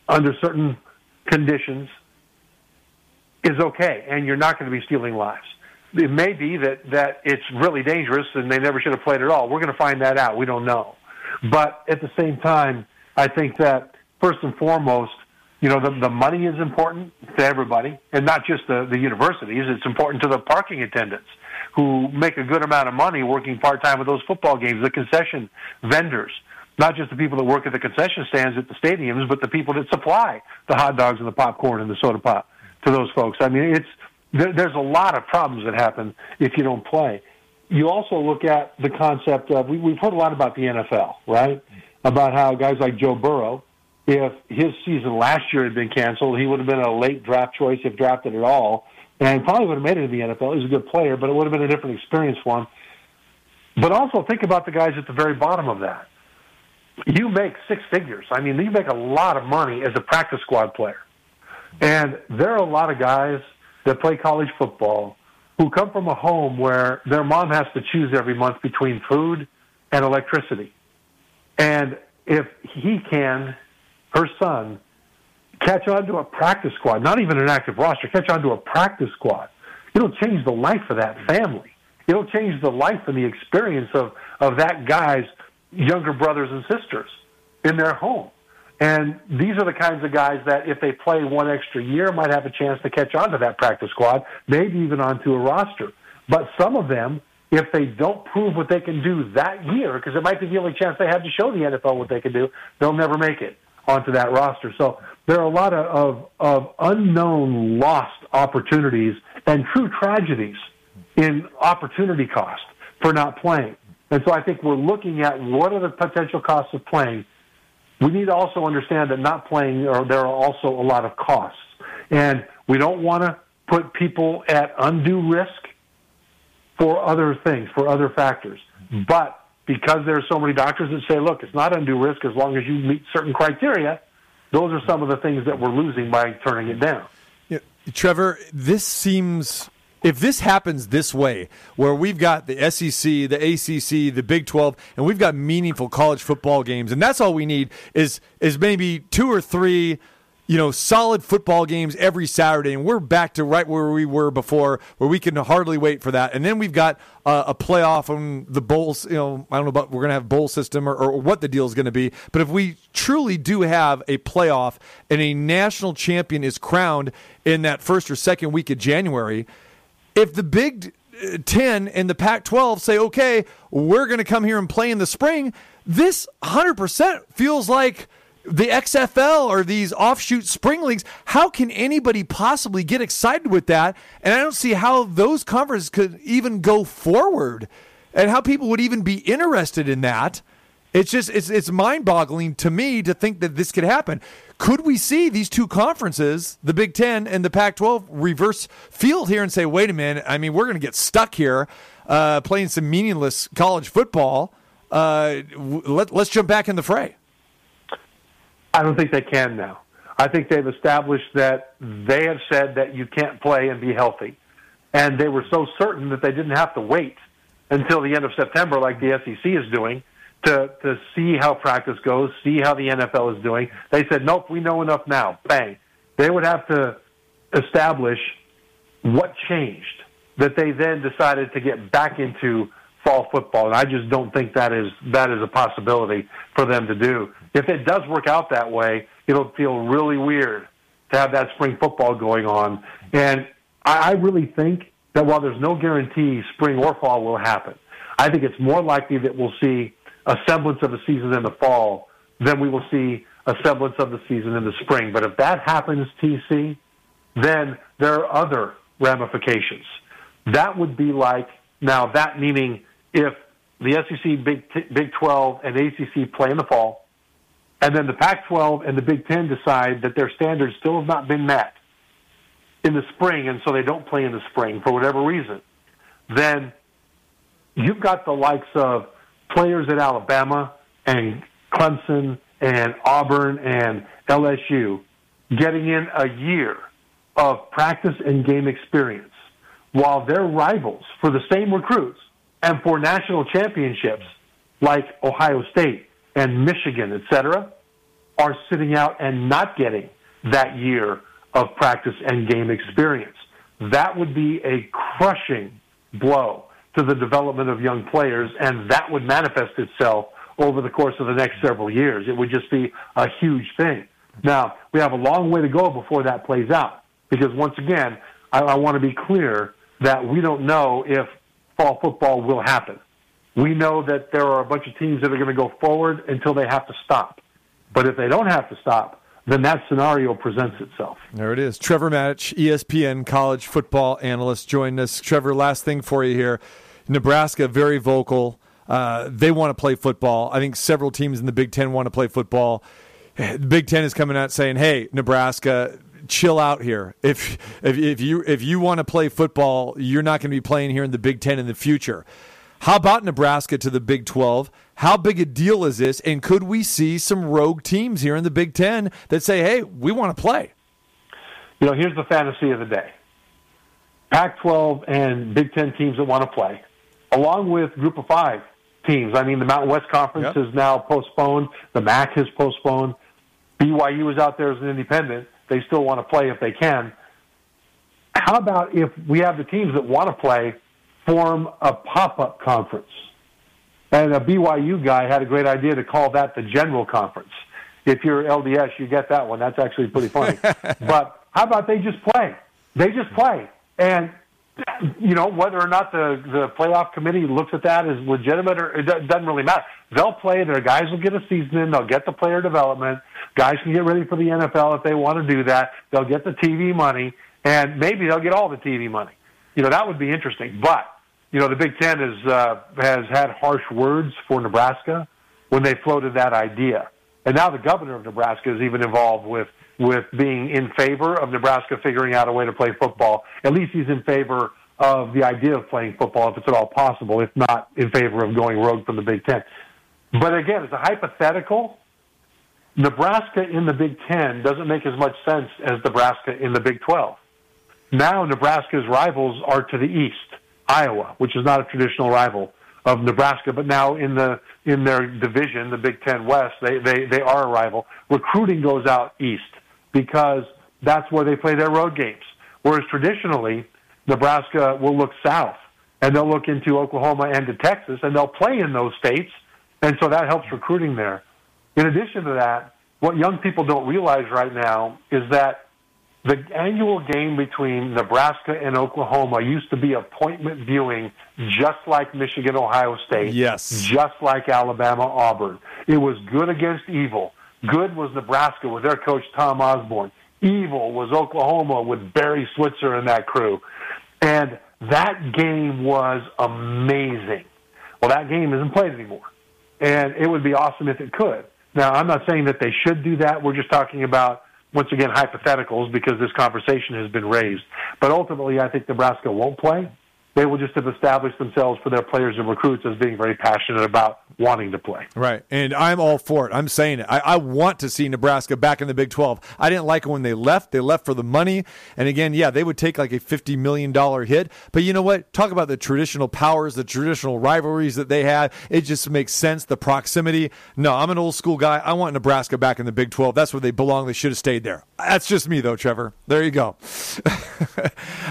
S8: under certain conditions is okay, and you're not going to be stealing lives. It may be that that it's really dangerous, and they never should have played at all. We're going to find that out. We don't know, but at the same time, I think that first and foremost, you know, the the money is important to everybody, and not just the the universities. It's important to the parking attendants who make a good amount of money working part time at those football games. The concession vendors not just the people that work at the concession stands at the stadiums, but the people that supply the hot dogs and the popcorn and the soda pop to those folks. I mean, it's there, there's a lot of problems that happen if you don't play. You also look at the concept of we, we've heard a lot about the NFL, right? About how guys like Joe Burrow, if his season last year had been canceled, he would have been a late draft choice if drafted at all, and probably would have made it in the NFL. He's a good player, but it would have been a different experience for him. But also think about the guys at the very bottom of that you make six figures. I mean, you make a lot of money as a practice squad player. And there are a lot of guys that play college football who come from a home where their mom has to choose every month between food and electricity. And if he can, her son, catch on to a practice squad, not even an active roster, catch on to a practice squad, it'll change the life of that family. It'll change the life and the experience of, of that guy's younger brothers and sisters in their home. And these are the kinds of guys that, if they play one extra year, might have a chance to catch on to that practice squad, maybe even onto a roster. But some of them, if they don't prove what they can do that year, because it might be the only chance they have to show the NFL what they can do, they'll never make it onto that roster. So there are a lot of, of, of unknown lost opportunities and true tragedies in opportunity cost for not playing. And so I think we're looking at what are the potential costs of playing. We need to also understand that not playing, or there are also a lot of costs. And we don't want to put people at undue risk for other things, for other factors. Mm-hmm. But because there are so many doctors that say, look, it's not undue risk as long as you meet certain criteria, those are some of the things that we're losing by turning it down.
S6: Yeah, Trevor, this seems if this happens this way, where we've got the SEC, the ACC, the Big 12, and we've got meaningful college football games, and that's all we need is is maybe two or three you know, solid football games every Saturday, and we're back to right where we were before, where we can hardly wait for that. And then we've got uh, a playoff on the bowls. You know, I don't know about we're going to have bowl system or, or what the deal is going to be, but if we truly do have a playoff and a national champion is crowned in that first or second week of January, if the Big uh, Ten and the Pac-12 say, "Okay, we're going to come here and play in the spring," this 100% feels like the XFL or these offshoot spring leagues, how can anybody possibly get excited with that? And I don't see how those conferences could even go forward and how people would even be interested in that. It's just it's it's mind-boggling to me to think that this could happen. Could we see these two conferences, the Big 10 and the Pac-12 reverse field here and say, "Wait a minute, I mean, we're going to get stuck here uh, playing some meaningless college football. Uh, let, let's jump back in the fray."
S8: I don't think they can now. I think they've established that they have said that you can't play and be healthy. And they were so certain that they didn't have to wait until the end of September, like the SEC is doing, to, to see how practice goes, see how the NFL is doing. They said, nope, we know enough now. Bang. They would have to establish what changed that they then decided to get back into fall football. And I just don't think that is that is a possibility for them to do. If it does work out that way, it'll feel really weird to have that spring football going on. And I, I really think that while there's no guarantee spring or fall will happen, I think it's more likely that we'll see a semblance of a season in the fall than we will see a semblance of the season in the spring. But if that happens, TC, then there are other ramifications. That would be like now that meaning if the SEC, Big, Big 12, and ACC play in the fall, and then the Pac 12 and the Big 10 decide that their standards still have not been met in the spring, and so they don't play in the spring for whatever reason, then you've got the likes of players at Alabama and Clemson and Auburn and LSU getting in a year of practice and game experience while their rivals for the same recruits and for national championships like Ohio State and Michigan, et cetera, are sitting out and not getting that year of practice and game experience. That would be a crushing blow to the development of young players, and that would manifest itself over the course of the next several years. It would just be a huge thing. Now, we have a long way to go before that plays out, because once again, I, I want to be clear that we don't know if fall football will happen. We know that there are a bunch of teams that are going to go forward until they have to stop. But if they don't have to stop, then that scenario presents itself.
S6: There it is. Trevor Matich, ESPN college football analyst, joined us. Trevor, last thing for you here. Nebraska, very vocal. Uh, they want to play football. I think several teams in the Big Ten want to play football. (sighs) The Big Ten is coming out saying, "Hey, Nebraska, chill out here. If if, if you if you want to play football, you're not going to be playing here in the Big Ten in the future." How about Nebraska to the Big 12? How big a deal is this? And could we see some rogue teams here in the Big Ten that say, hey, we want to play?
S8: You know, here's the fantasy of the day Pac 12 and Big Ten teams that want to play, along with Group of Five teams. I mean, the Mountain West Conference yep. is now postponed, the MAC has postponed. BYU is out there as an independent. They still want to play if they can. How about if we have the teams that want to play form a pop-up conference. And a BYU guy had a great idea to call that the general conference. If you're LDS, you get that one. That's actually pretty funny. (laughs) but how about they just play? They just play. And, you know, whether or not the, the playoff committee looks at that as legitimate or it doesn't really matter. They'll play. Their guys will get a season in. They'll get the player development. Guys can get ready for the NFL if they want to do that. They'll get the TV money. And maybe they'll get all the TV money. You know, that would be interesting. But you know, the Big Ten has uh, has had harsh words for Nebraska when they floated that idea, and now the governor of Nebraska is even involved with with being in favor of Nebraska figuring out a way to play football. At least he's in favor of the idea of playing football if it's at all possible, if not in favor of going rogue from the Big Ten. But again, it's a hypothetical. Nebraska in the Big Ten doesn't make as much sense as Nebraska in the Big 12 Now Nebraska's rivals are to the east, Iowa, which is not a traditional rival of Nebraska, but now in the in their division, the Big Ten West, they they they are a rival. Recruiting goes out east because that's where they play their road games. Whereas traditionally, Nebraska will look south and they'll look into Oklahoma and to Texas and they'll play in those states, and so that helps recruiting there. In addition to that, what young people don't realize right now is that the annual game between Nebraska and Oklahoma used to be appointment viewing, just like Michigan, Ohio State.
S6: Yes.
S8: Just like Alabama, Auburn. It was good against evil. Good was Nebraska with their coach, Tom Osborne. Evil was Oklahoma with Barry Switzer and that crew. And that game was amazing. Well, that game isn't played anymore. And it would be awesome if it could. Now, I'm not saying that they should do that. We're just talking about, once again, hypotheticals because this conversation has been raised. But ultimately, I think Nebraska won't play. They will just have established themselves for their players and recruits as being very passionate about wanting to play.
S6: Right. And I'm all for it. I'm saying it. I, I, want to see Nebraska back in the Big 12. I didn't like it when they left. They left for the money. And again, yeah, they would take like a $50 million hit. But you know what? Talk about the traditional powers, the traditional rivalries that they had. It just makes sense. The proximity. No, I'm an old school guy. I want Nebraska back in the Big 12. That's where they belong. They should have stayed there. That's just me, though, Trevor. There you go. (laughs)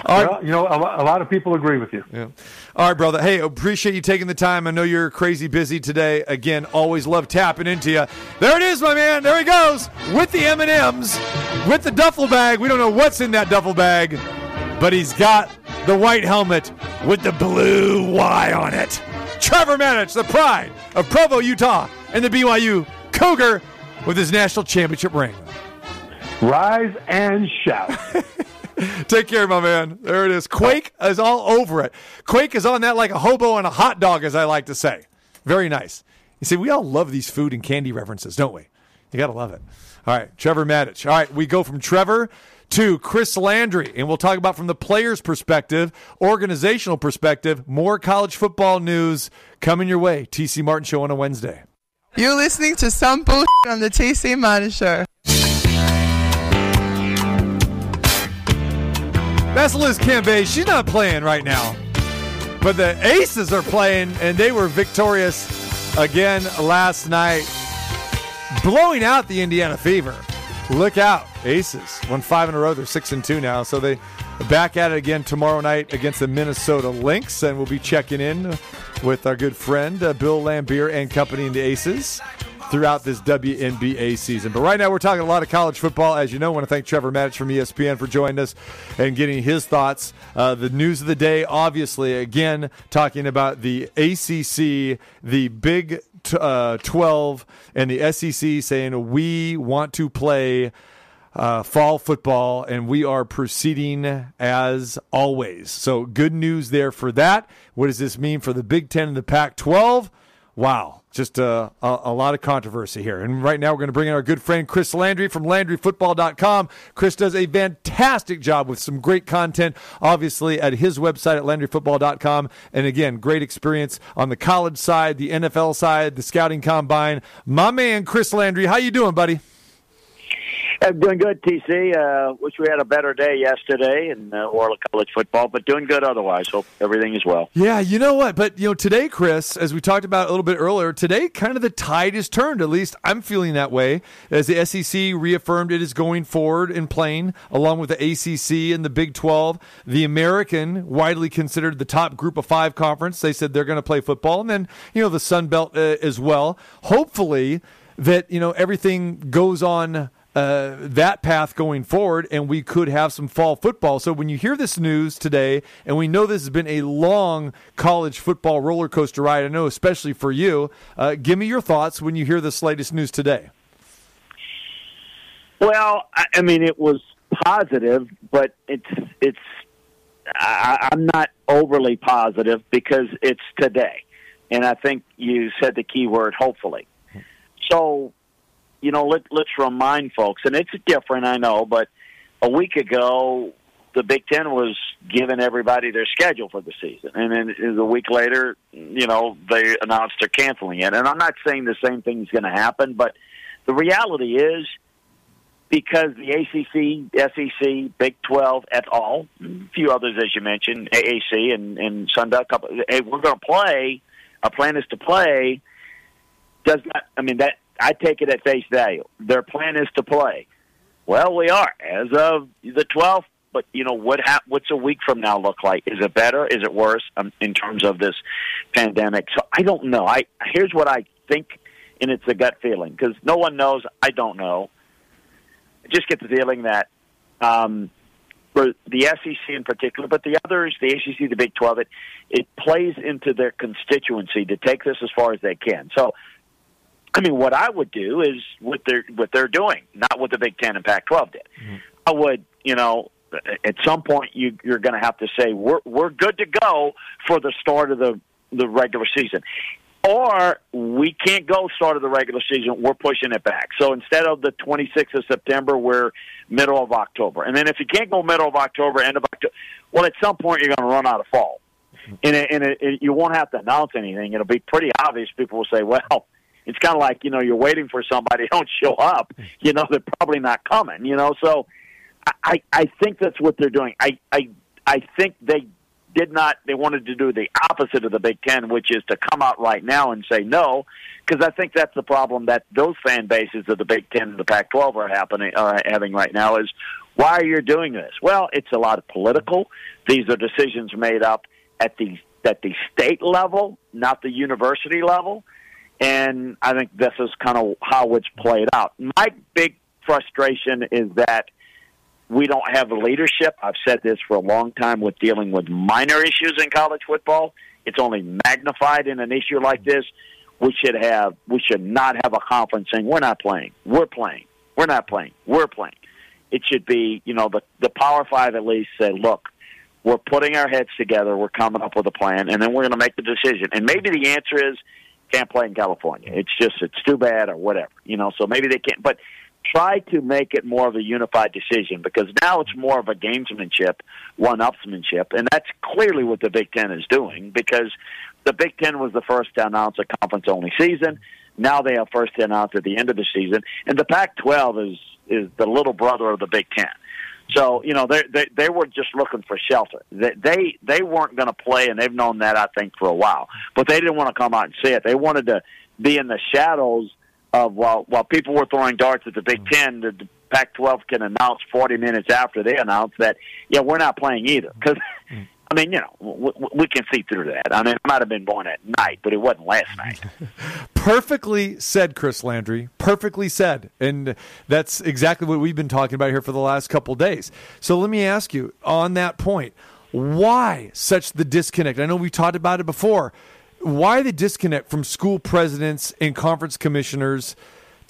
S8: well, you know, a lot of people agree with you.
S6: Yeah. All right, brother. Hey, appreciate you taking the time. I know you're crazy busy today. Again, always love tapping into you. There it is, my man. There he goes with the M and M's, with the duffel bag. We don't know what's in that duffel bag, but he's got the white helmet with the blue Y on it. Trevor Matich, the pride of Provo, Utah, and the BYU Cougar with his national championship ring.
S8: Rise and shout. (laughs) (laughs)
S6: Take care, my man. There it is. Quake is all over it. Quake is on that like a hobo on a hot dog, as I like to say. Very nice. You see, we all love these food and candy references, don't we? You got to love it. All right, Trevor Matich. All right, we go from Trevor to Chris Landry, and we'll talk about from the player's perspective, organizational perspective, more college football news coming your way. TC Martin Show on a Wednesday.
S9: You're listening to some bullshit on the TC Martin Show.
S6: That's Liz Cambage. She's not playing right now. But the Aces are playing, and they were victorious again last night, blowing out the Indiana Fever. Look out. Aces won five in a row. They're six and two now. So they back at it again tomorrow night against the Minnesota Lynx, and we'll be checking in with our good friend uh, Bill Laimbeer and company in the Aces throughout this WNBA season. But right now, we're talking a lot of college football. As you know, I want to thank Trevor Matich from ESPN for joining us and getting his thoughts. Uh, the news of the day, obviously, again, talking about the ACC, the Big t- uh, 12, and the SEC saying we want to play. Uh, fall football, and we are proceeding as always. So, good news there for that. What does this mean for the Big Ten and the Pac 12? Wow just uh, a, a, lot of controversy here. And right now, we're going to bring in our good friend Chris Landry from LandryFootball.com. Chris does a fantastic job with some great content, obviously, at his website at LandryFootball.com. And again, great experience on the college side, the NFL side, the scouting combine. My man, Chris Landry, how you doing, buddy?
S5: I'm doing good, TC. Uh, wish we had a better day yesterday in uh, Orla College football, but doing good otherwise. Hope everything is well.
S6: Yeah, you know what? But you know, today, Chris, as we talked about a little bit earlier, today kind of the tide is turned. At least I'm feeling that way. As the SEC reaffirmed it is going forward and playing along with the ACC and the Big 12, the American, widely considered the top Group of Five conference. They said they're going to play football, and then you know the Sun Belt uh, as well. Hopefully, that you know everything goes on uh, that path going forward, and we could have some fall football. So when you hear this news today, and we know this has been a long college football roller coaster ride, I know especially for you. Uh, give me your thoughts when you hear this latest news today.
S5: Well, I mean, it was positive, but it's it's. I, I'm not overly positive because it's today, and I think you said the key word. Hopefully, so you know, let, let's remind folks, and it's different, I know, but a week ago, the Big Ten was giving everybody their schedule for the season, and then a week later, you know, they announced they're canceling it. And I'm not saying the same thing is going to happen, but the reality is because the ACC, SEC, Big 12, et al., a few others, as you mentioned, AAC and, and Sunbelt, couple, hey, we're going to play, our plan is to play, does not, I mean, that I take it at face value. Their plan is to play. Well, we are as of the 12th, but you know what? Ha- what's a week from now look like? Is it better? Is it worse um, in terms of this pandemic? So I don't know. I here's what I think, and it's a gut feeling because no one knows. I don't know. I just get the feeling that um, for the SEC in particular, but the others, the ACC, the Big 12, it, it plays into their constituency to take this as far as they can. So, I mean, what I would do is what they're what they're doing, not what the Big Ten and Pac-12 did. Mm-hmm. I would, you know, at some point you, you're going to have to say we're we're good to go for the start of the the regular season or we can't go start of the regular season. We're pushing it back. So instead of the 26th of September, we're middle of October. And then if you can't go middle of October, end of October, well, at some point you're going to run out of fall. And, it, and it, it, you won't have to announce anything. It'll be pretty obvious. People will say, well, it's kind of like, you know, you're waiting for somebody, (laughs) don't show up. You know, they're probably not coming, you know. So I, I think that's what they're doing. I, I, I think they did not they wanted to do the opposite of the Big Ten, which is to come out right now and say no, because I think that's the problem that those fan bases of the Big Ten and the Pac-12 are happening are having right now is why are you doing this? Well, it's a lot of political. These are decisions made up at the at the state level, not the university level, and I think this is kind of how it's played out. My big frustration is that we don't have the leadership. I've said this for a long time with dealing with minor issues in college football. It's only magnified in an issue like this. We should have we should not have a conference saying we're not playing. We're playing. We're not playing. We're playing. It should be, you know, the the Power 5 at least say, "Look, we're putting our heads together. We're coming up with a plan, and then we're going to make the decision." And maybe the answer is can't play in California. It's just it's too bad or whatever, you know. So maybe they can't. But try to make it more of a unified decision because now it's more of a gamesmanship, one-upsmanship, and that's clearly what the Big Ten is doing because the Big Ten was the first to announce a conference-only season. Now they are first to announce at the end of the season, and the Pac-12 is is the little brother of the Big Ten. So you know they they, they were just looking for shelter. They they, they weren't going to play, and they've known that I think for a while. But they didn't want to come out and say it. They wanted to be in the shadows of while while people were throwing darts at the Big mm-hmm. Ten, the, the Pac-12 can announce 40 minutes after they announce that yeah we're not playing either because. Mm-hmm. I mean, you know, we, we can see through that. I mean, it might have been born at night, but it wasn't last night. (laughs)
S6: Perfectly said, Chris Landry. Perfectly said. And that's exactly what we've been talking about here for the last couple days. So let me ask you on that point why such the disconnect? I know we've talked about it before why the disconnect from school presidents and conference commissioners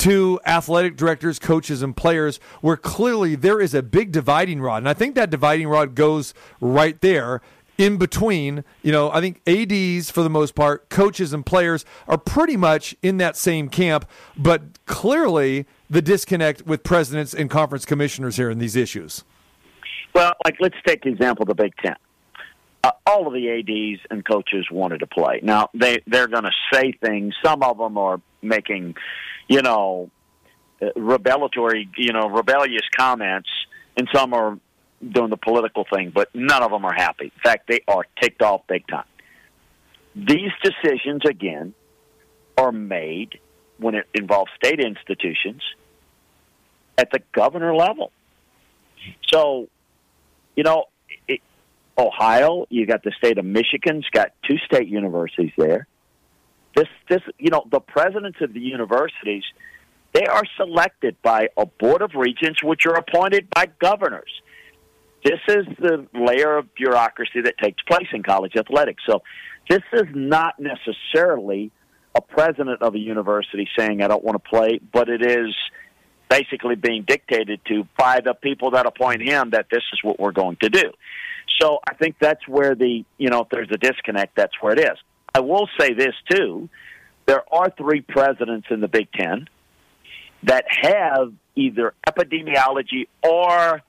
S6: to athletic directors, coaches, and players, where clearly there is a big dividing rod. And I think that dividing rod goes right there in between. You know, I think ADs, for the most part, coaches and players are pretty much in that same camp, but clearly the disconnect with presidents and conference commissioners here in these issues.
S5: Well, like let's take the example of the Big Ten uh, all of the ads and coaches wanted to play. Now they they're going to say things. Some of them are making, you know, uh, rebellatory, you know, rebellious comments, and some are doing the political thing. But none of them are happy. In fact, they are ticked off big time. These decisions again are made when it involves state institutions at the governor level. So, you know, Ohio, you got the state of Michigan's got two state universities there. This this you know, the presidents of the universities, they are selected by a board of regents which are appointed by governors. This is the layer of bureaucracy that takes place in college athletics. So this is not necessarily a president of a university saying I don't want to play, but it is basically being dictated to by the people that appoint him that this is what we're going to do. So I think that's where the, you know, if there's a disconnect, that's where it is. I will say this too. There are three presidents in the Big Ten that have either epidemiology or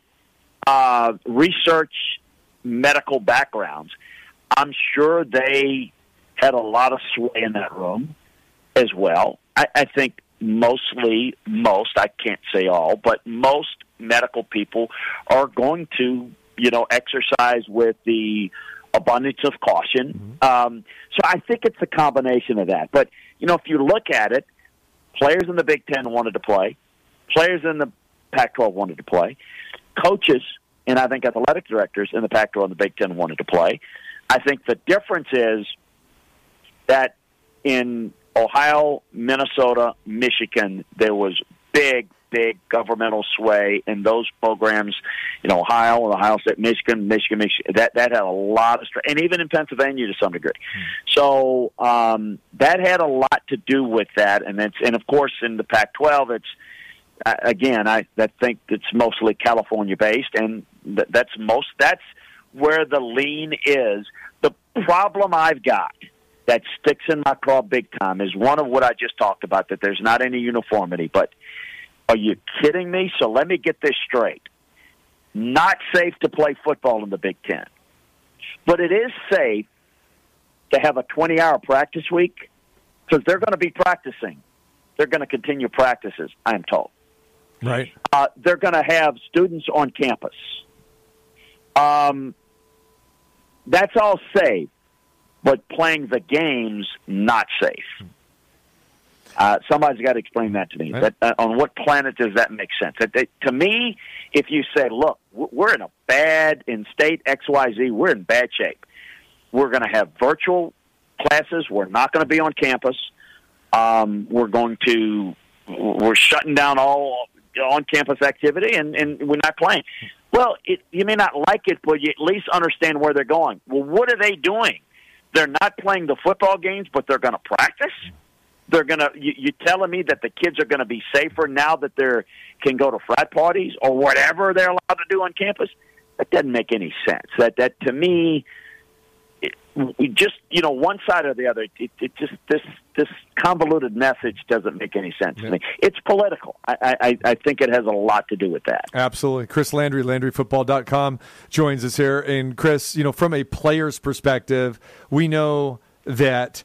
S5: uh, research medical backgrounds. I'm sure they had a lot of sway in that room as well. I, I think mostly most I can't say all, but most medical people are going to you know exercise with the abundance of caution. Um, so I think it's a combination of that. But you know, if you look at it, players in the Big Ten wanted to play, players in the Pac-12 wanted to play, coaches and I think athletic directors in the Pac-12 and the Big Ten wanted to play. I think the difference is that in Ohio, Minnesota, Michigan, there was big, big governmental sway in those programs. In Ohio, Ohio State, Michigan, Michigan, Michigan, that that had a lot of strength, and even in Pennsylvania to some degree. So um, that had a lot to do with that, and it's and of course in the Pac-12, it's uh, again I, that think it's mostly California based, and th- that's most that's where the lean is. The problem I've got that sticks in my craw big time is one of what I just talked about that there's not any uniformity. But are you kidding me? So let me get this straight. Not safe to play football in the Big Ten, but it is safe to have a 20 hour practice week because they're going to be practicing. They're going to continue practices, I'm told.
S6: Right.
S5: Uh, they're going to have students on campus. Um, that's all safe, but playing the games not safe. Uh, somebody's got to explain that to me. That, uh, on what planet does that make sense? That, that, to me, if you say, "Look, we're in a bad in state X Y Z, we're in bad shape. We're going to have virtual classes. We're not going to be on campus. Um, we're going to we're shutting down all on campus activity, and, and we're not playing." Well, it, you may not like it, but you at least understand where they're going. Well, what are they doing? They're not playing the football games, but they're going to practice. They're to. You, you telling me that the kids are going to be safer now that they can go to frat parties or whatever they're allowed to do on campus? That doesn't make any sense. That that to me, it, we just you know one side or the other. It, it just this this convoluted message doesn't make any sense to me. It's political. I, I I think it has a lot to do with that.
S6: Absolutely. Chris Landry, LandryFootball.com, joins us here. And Chris, you know, from a player's perspective, we know that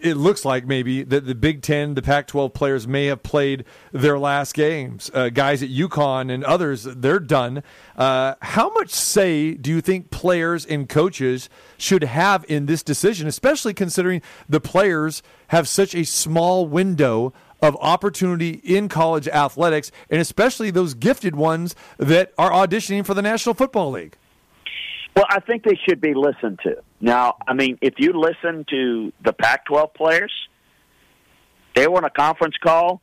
S6: it looks like maybe that the Big Ten, the Pac 12 players may have played their last games. Uh, guys at UConn and others, they're done. Uh, how much say do you think players and coaches should have in this decision, especially considering the players have such a small window? Of opportunity in college athletics, and especially those gifted ones that are auditioning for the National Football League.
S5: Well, I think they should be listened to. Now, I mean, if you listen to the Pac 12 players, they were on a conference call,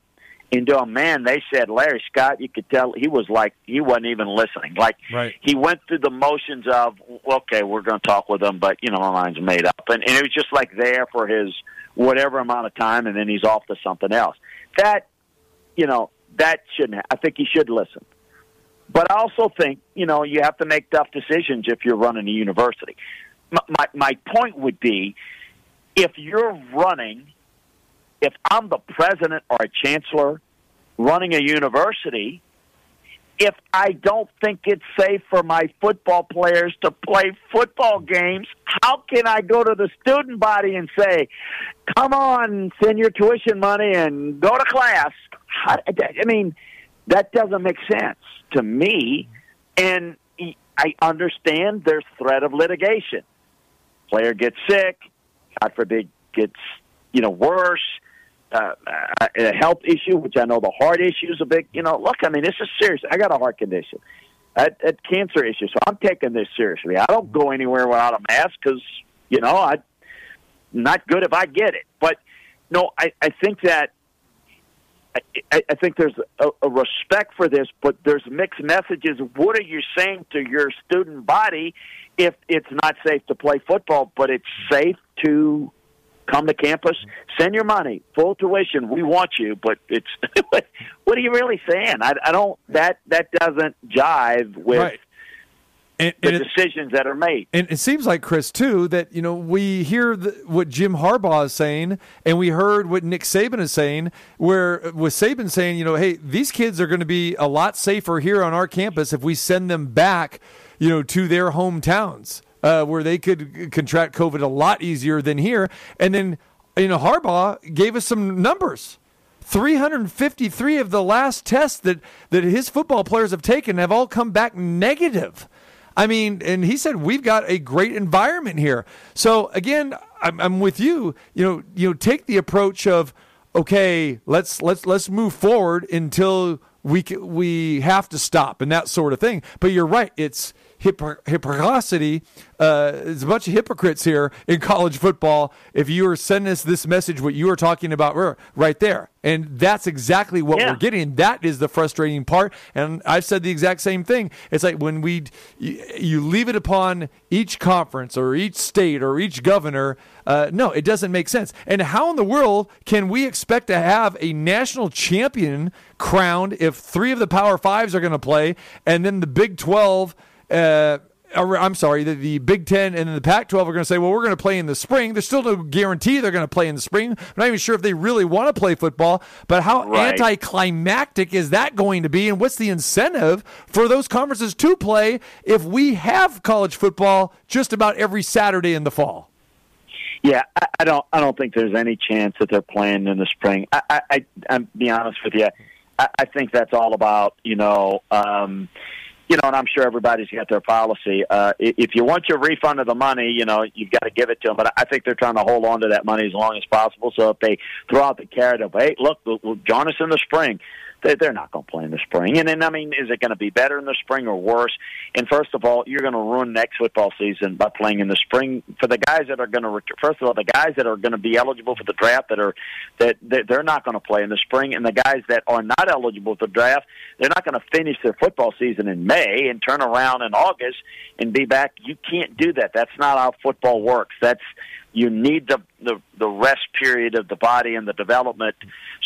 S5: and oh man, they said Larry Scott, you could tell he was like, he wasn't even listening. Like,
S6: Right.
S5: he went through the motions of, okay, we're going to talk with him, but, you know, my mind's made up. And, and it was just like there for his whatever amount of time, and then he's off to something else. That, you know, that shouldn't, I think he should listen. But I also think, you know, you have to make tough decisions if you're running a university. My, my, my point would be if you're running, if I'm the president or a chancellor running a university, if I don't think it's safe for my football players to play football games, how can I go to the student body and say, come on, send your tuition money and go to class? I mean, that doesn't make sense to me. And I understand there's threat of litigation. Player gets sick, God forbid, gets you know worse. Uh, a health issue, which I know the heart issue is a big. You know, look, I mean, this is serious. I got a heart condition, a, a cancer issue, so I'm taking this seriously. I don't go anywhere without a mask because you know I not good if I get it. But no, I, I think that I, I think there's a, a respect for this, but there's mixed messages. What are you saying to your student body if it's not safe to play football, but it's safe to come to campus, send your money, full tuition. We want you, but it's (laughs) what are you really saying? I, I don't that that doesn't jive with
S6: Right. And,
S5: the
S6: and it-
S5: decisions that are made.
S6: And it seems like Chris too that you know we hear the, what Jim Harbaugh is saying, and we heard what Nick Saban is saying. Where with Saban saying, you know, hey, these kids are going to be a lot safer here on our campus if we send them back, you know, to their hometowns uh, where they could contract COVID a lot easier than here. And then you know Harbaugh gave us some numbers. 353 of the last tests that, that his football players have taken have all come back negative. I mean, and he said we've got a great environment here. So again, I'm, I'm with you. You know, you know, take the approach of okay, let's let's let's move forward until we we have to stop and that sort of thing. But you're right. It's hypocr- hypocrisy. Uh, there's a bunch of hypocrites here in college football. If you were sending us this message, what you were talking about right there, and that's exactly what
S5: Yeah.
S6: we're getting. That is the frustrating part. And I've said the exact same thing. It's like when we you, leave it upon each conference or each state or each governor. Uh, no, it doesn't make sense. And how in the world can we expect to have a national champion crowned if three of the Power Fives are going to play, and then the Big Twelve? Uh, I'm sorry, the, the Big Ten and the Pac 12 are going to say, well, we're going to play in the spring. There's still no guarantee they're going to play in the spring. I'm not even sure if they really want to play football, but how
S5: Right.
S6: anticlimactic is that going to be? And what's the incentive for those conferences to play if we have college football just about every Saturday in the fall?
S5: Yeah, I, I don't. I don't think there's any chance that they're playing in the spring. I, I, I I'm be honest with you. I, I think that's all about you know, um, you know, and I'm sure everybody's got their policy. Uh, if you want your refund of the money, you know, you've got to give it to them. But I think they're trying to hold on to that money as long as possible. So if they throw out the carrot of, hey, look, we'll, we'll join us in the spring. They, they're not going to play in the spring. And then, I mean, is it going to be better in the spring or worse? And first of all, you're going to ruin next football season by playing in the spring for the guys that are going to. First of all, the guys that are going to be eligible for the draft that are that, that they're not going to play in the spring, and the guys that are not eligible for the draft, they're not going to finish their football season in May and turn around in August and be back. You can't do that. That's not how football works. That's you need the, the the rest period of the body and the development.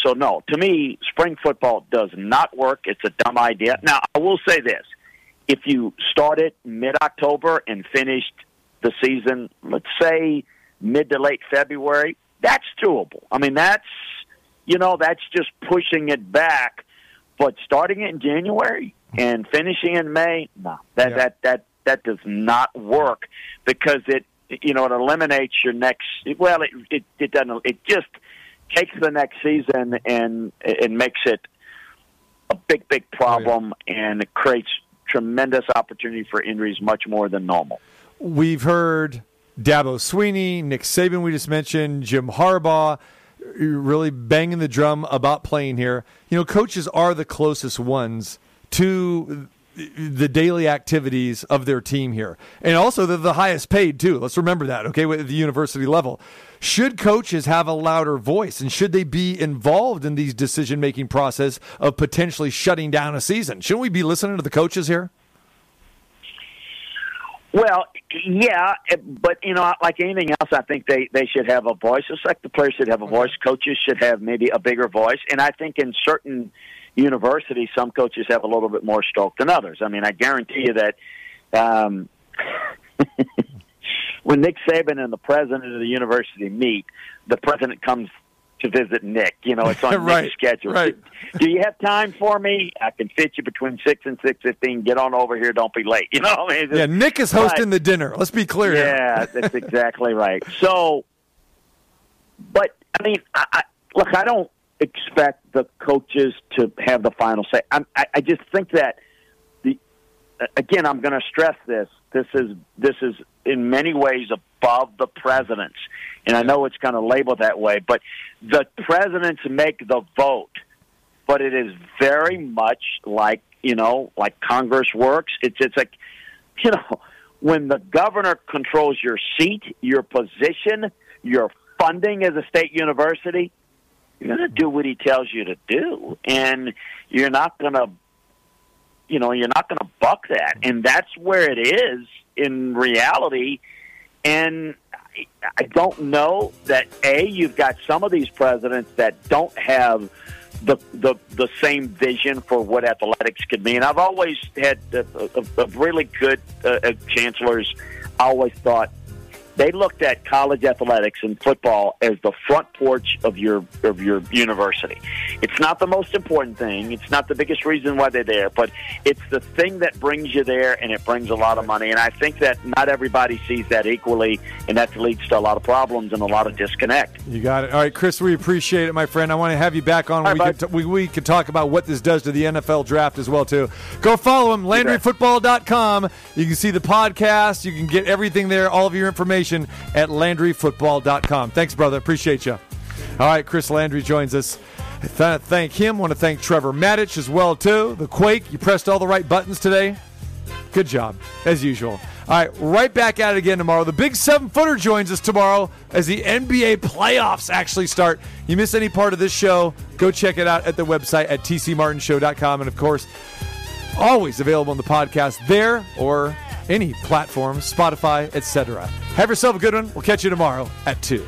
S5: So no, to me, spring football does not work. It's a dumb idea. Now, I will say this: if you started mid October and finished the season, let's say mid to late February, that's doable. I mean, that's you know, that's just pushing it back. But starting it in January and finishing in May, no, that
S6: Yeah.
S5: that that that does not work because it you know it eliminates your next. Well, it it, it doesn't. It just takes the next season and it makes it a big big problem oh, and it creates tremendous opportunity for injuries much more than normal.
S6: We've heard Dabo Swinney, Nick Saban, we just mentioned, Jim Harbaugh, really banging the drum about playing here. You know, coaches are the closest ones to the daily activities of their team here. And also, they're the highest paid, too. Let's remember that, okay, at the university level. Should coaches have a louder voice and should they be involved in these decision making process of potentially shutting down a season? Shouldn't we be listening to the coaches here?
S5: Well, yeah, but you know, like anything else, I think they they should have a voice. Just like the players should have a voice, coaches should have maybe a bigger voice. And I think in certain universities, some coaches have a little bit more stroke than others. I mean, I guarantee you that um, (laughs) when Nick Saban and the president of the university meet, the president comes to visit Nick. You know, it's on (laughs)
S6: Right,
S5: Nick's schedule.
S6: right.
S5: Do you have time for me? I can fit you between six and six fifteen. Get on over here. Don't be late. (laughs) You know, what I mean,
S6: Yeah, Nick is hosting
S5: But-
S6: the dinner. Let's be clear.
S5: yeah, that's exactly right. So, but I mean, I, I, look, I don't expect the coaches to have the final say. I'm, I, I just think that the again, I'm going to stress this. This is this is in many ways above the presidents, and I know it's kind of labeled that way, but the presidents make the vote. But it is very much like you know, like Congress works. It's it's like you know, when the governor controls your seat, your position, your funding as a state university, you're going to do what he tells you to do, and you're not going to, you know, you're not going to buck that, and that's where it is in reality. And I- don't know that a you've got some of these presidents that don't have the the the same vision for what athletics could mean. I've always had a, a, a really good uh, uh, chancellors. I always thought They looked at college athletics and football as the front porch of your of your university. It's not the most important thing. It's not the biggest reason why they're there, but it's the thing that brings you there, and it brings a lot of money. And I think that not everybody sees that equally, and that leads to a lot of problems and a lot of disconnect.
S6: You got it. All right, Chris, we appreciate it, my friend. I want to have you back on.
S5: All
S6: we,
S5: right,
S6: can t- we, we can talk about what this does to the NFL draft as well, too. Go follow him, LandryFootball.com. You can see the podcast. You can get everything there, all of your information at LandryFootball.com. Thanks, brother. Appreciate you. All right, Chris Landry joins us. Th- thank him. Want to thank Trevor Matich as well, too. The Quake, you pressed all the right buttons today. Good job, as usual. All right, right back at it again tomorrow. The big seven footer joins us tomorrow as the NBA playoffs actually start. You miss any part of this show, go check it out at the website at tcmartinshow.com. And of course, always available on the podcast there or any platform, Spotify, etc. Have yourself a good one. We'll catch you tomorrow at 2.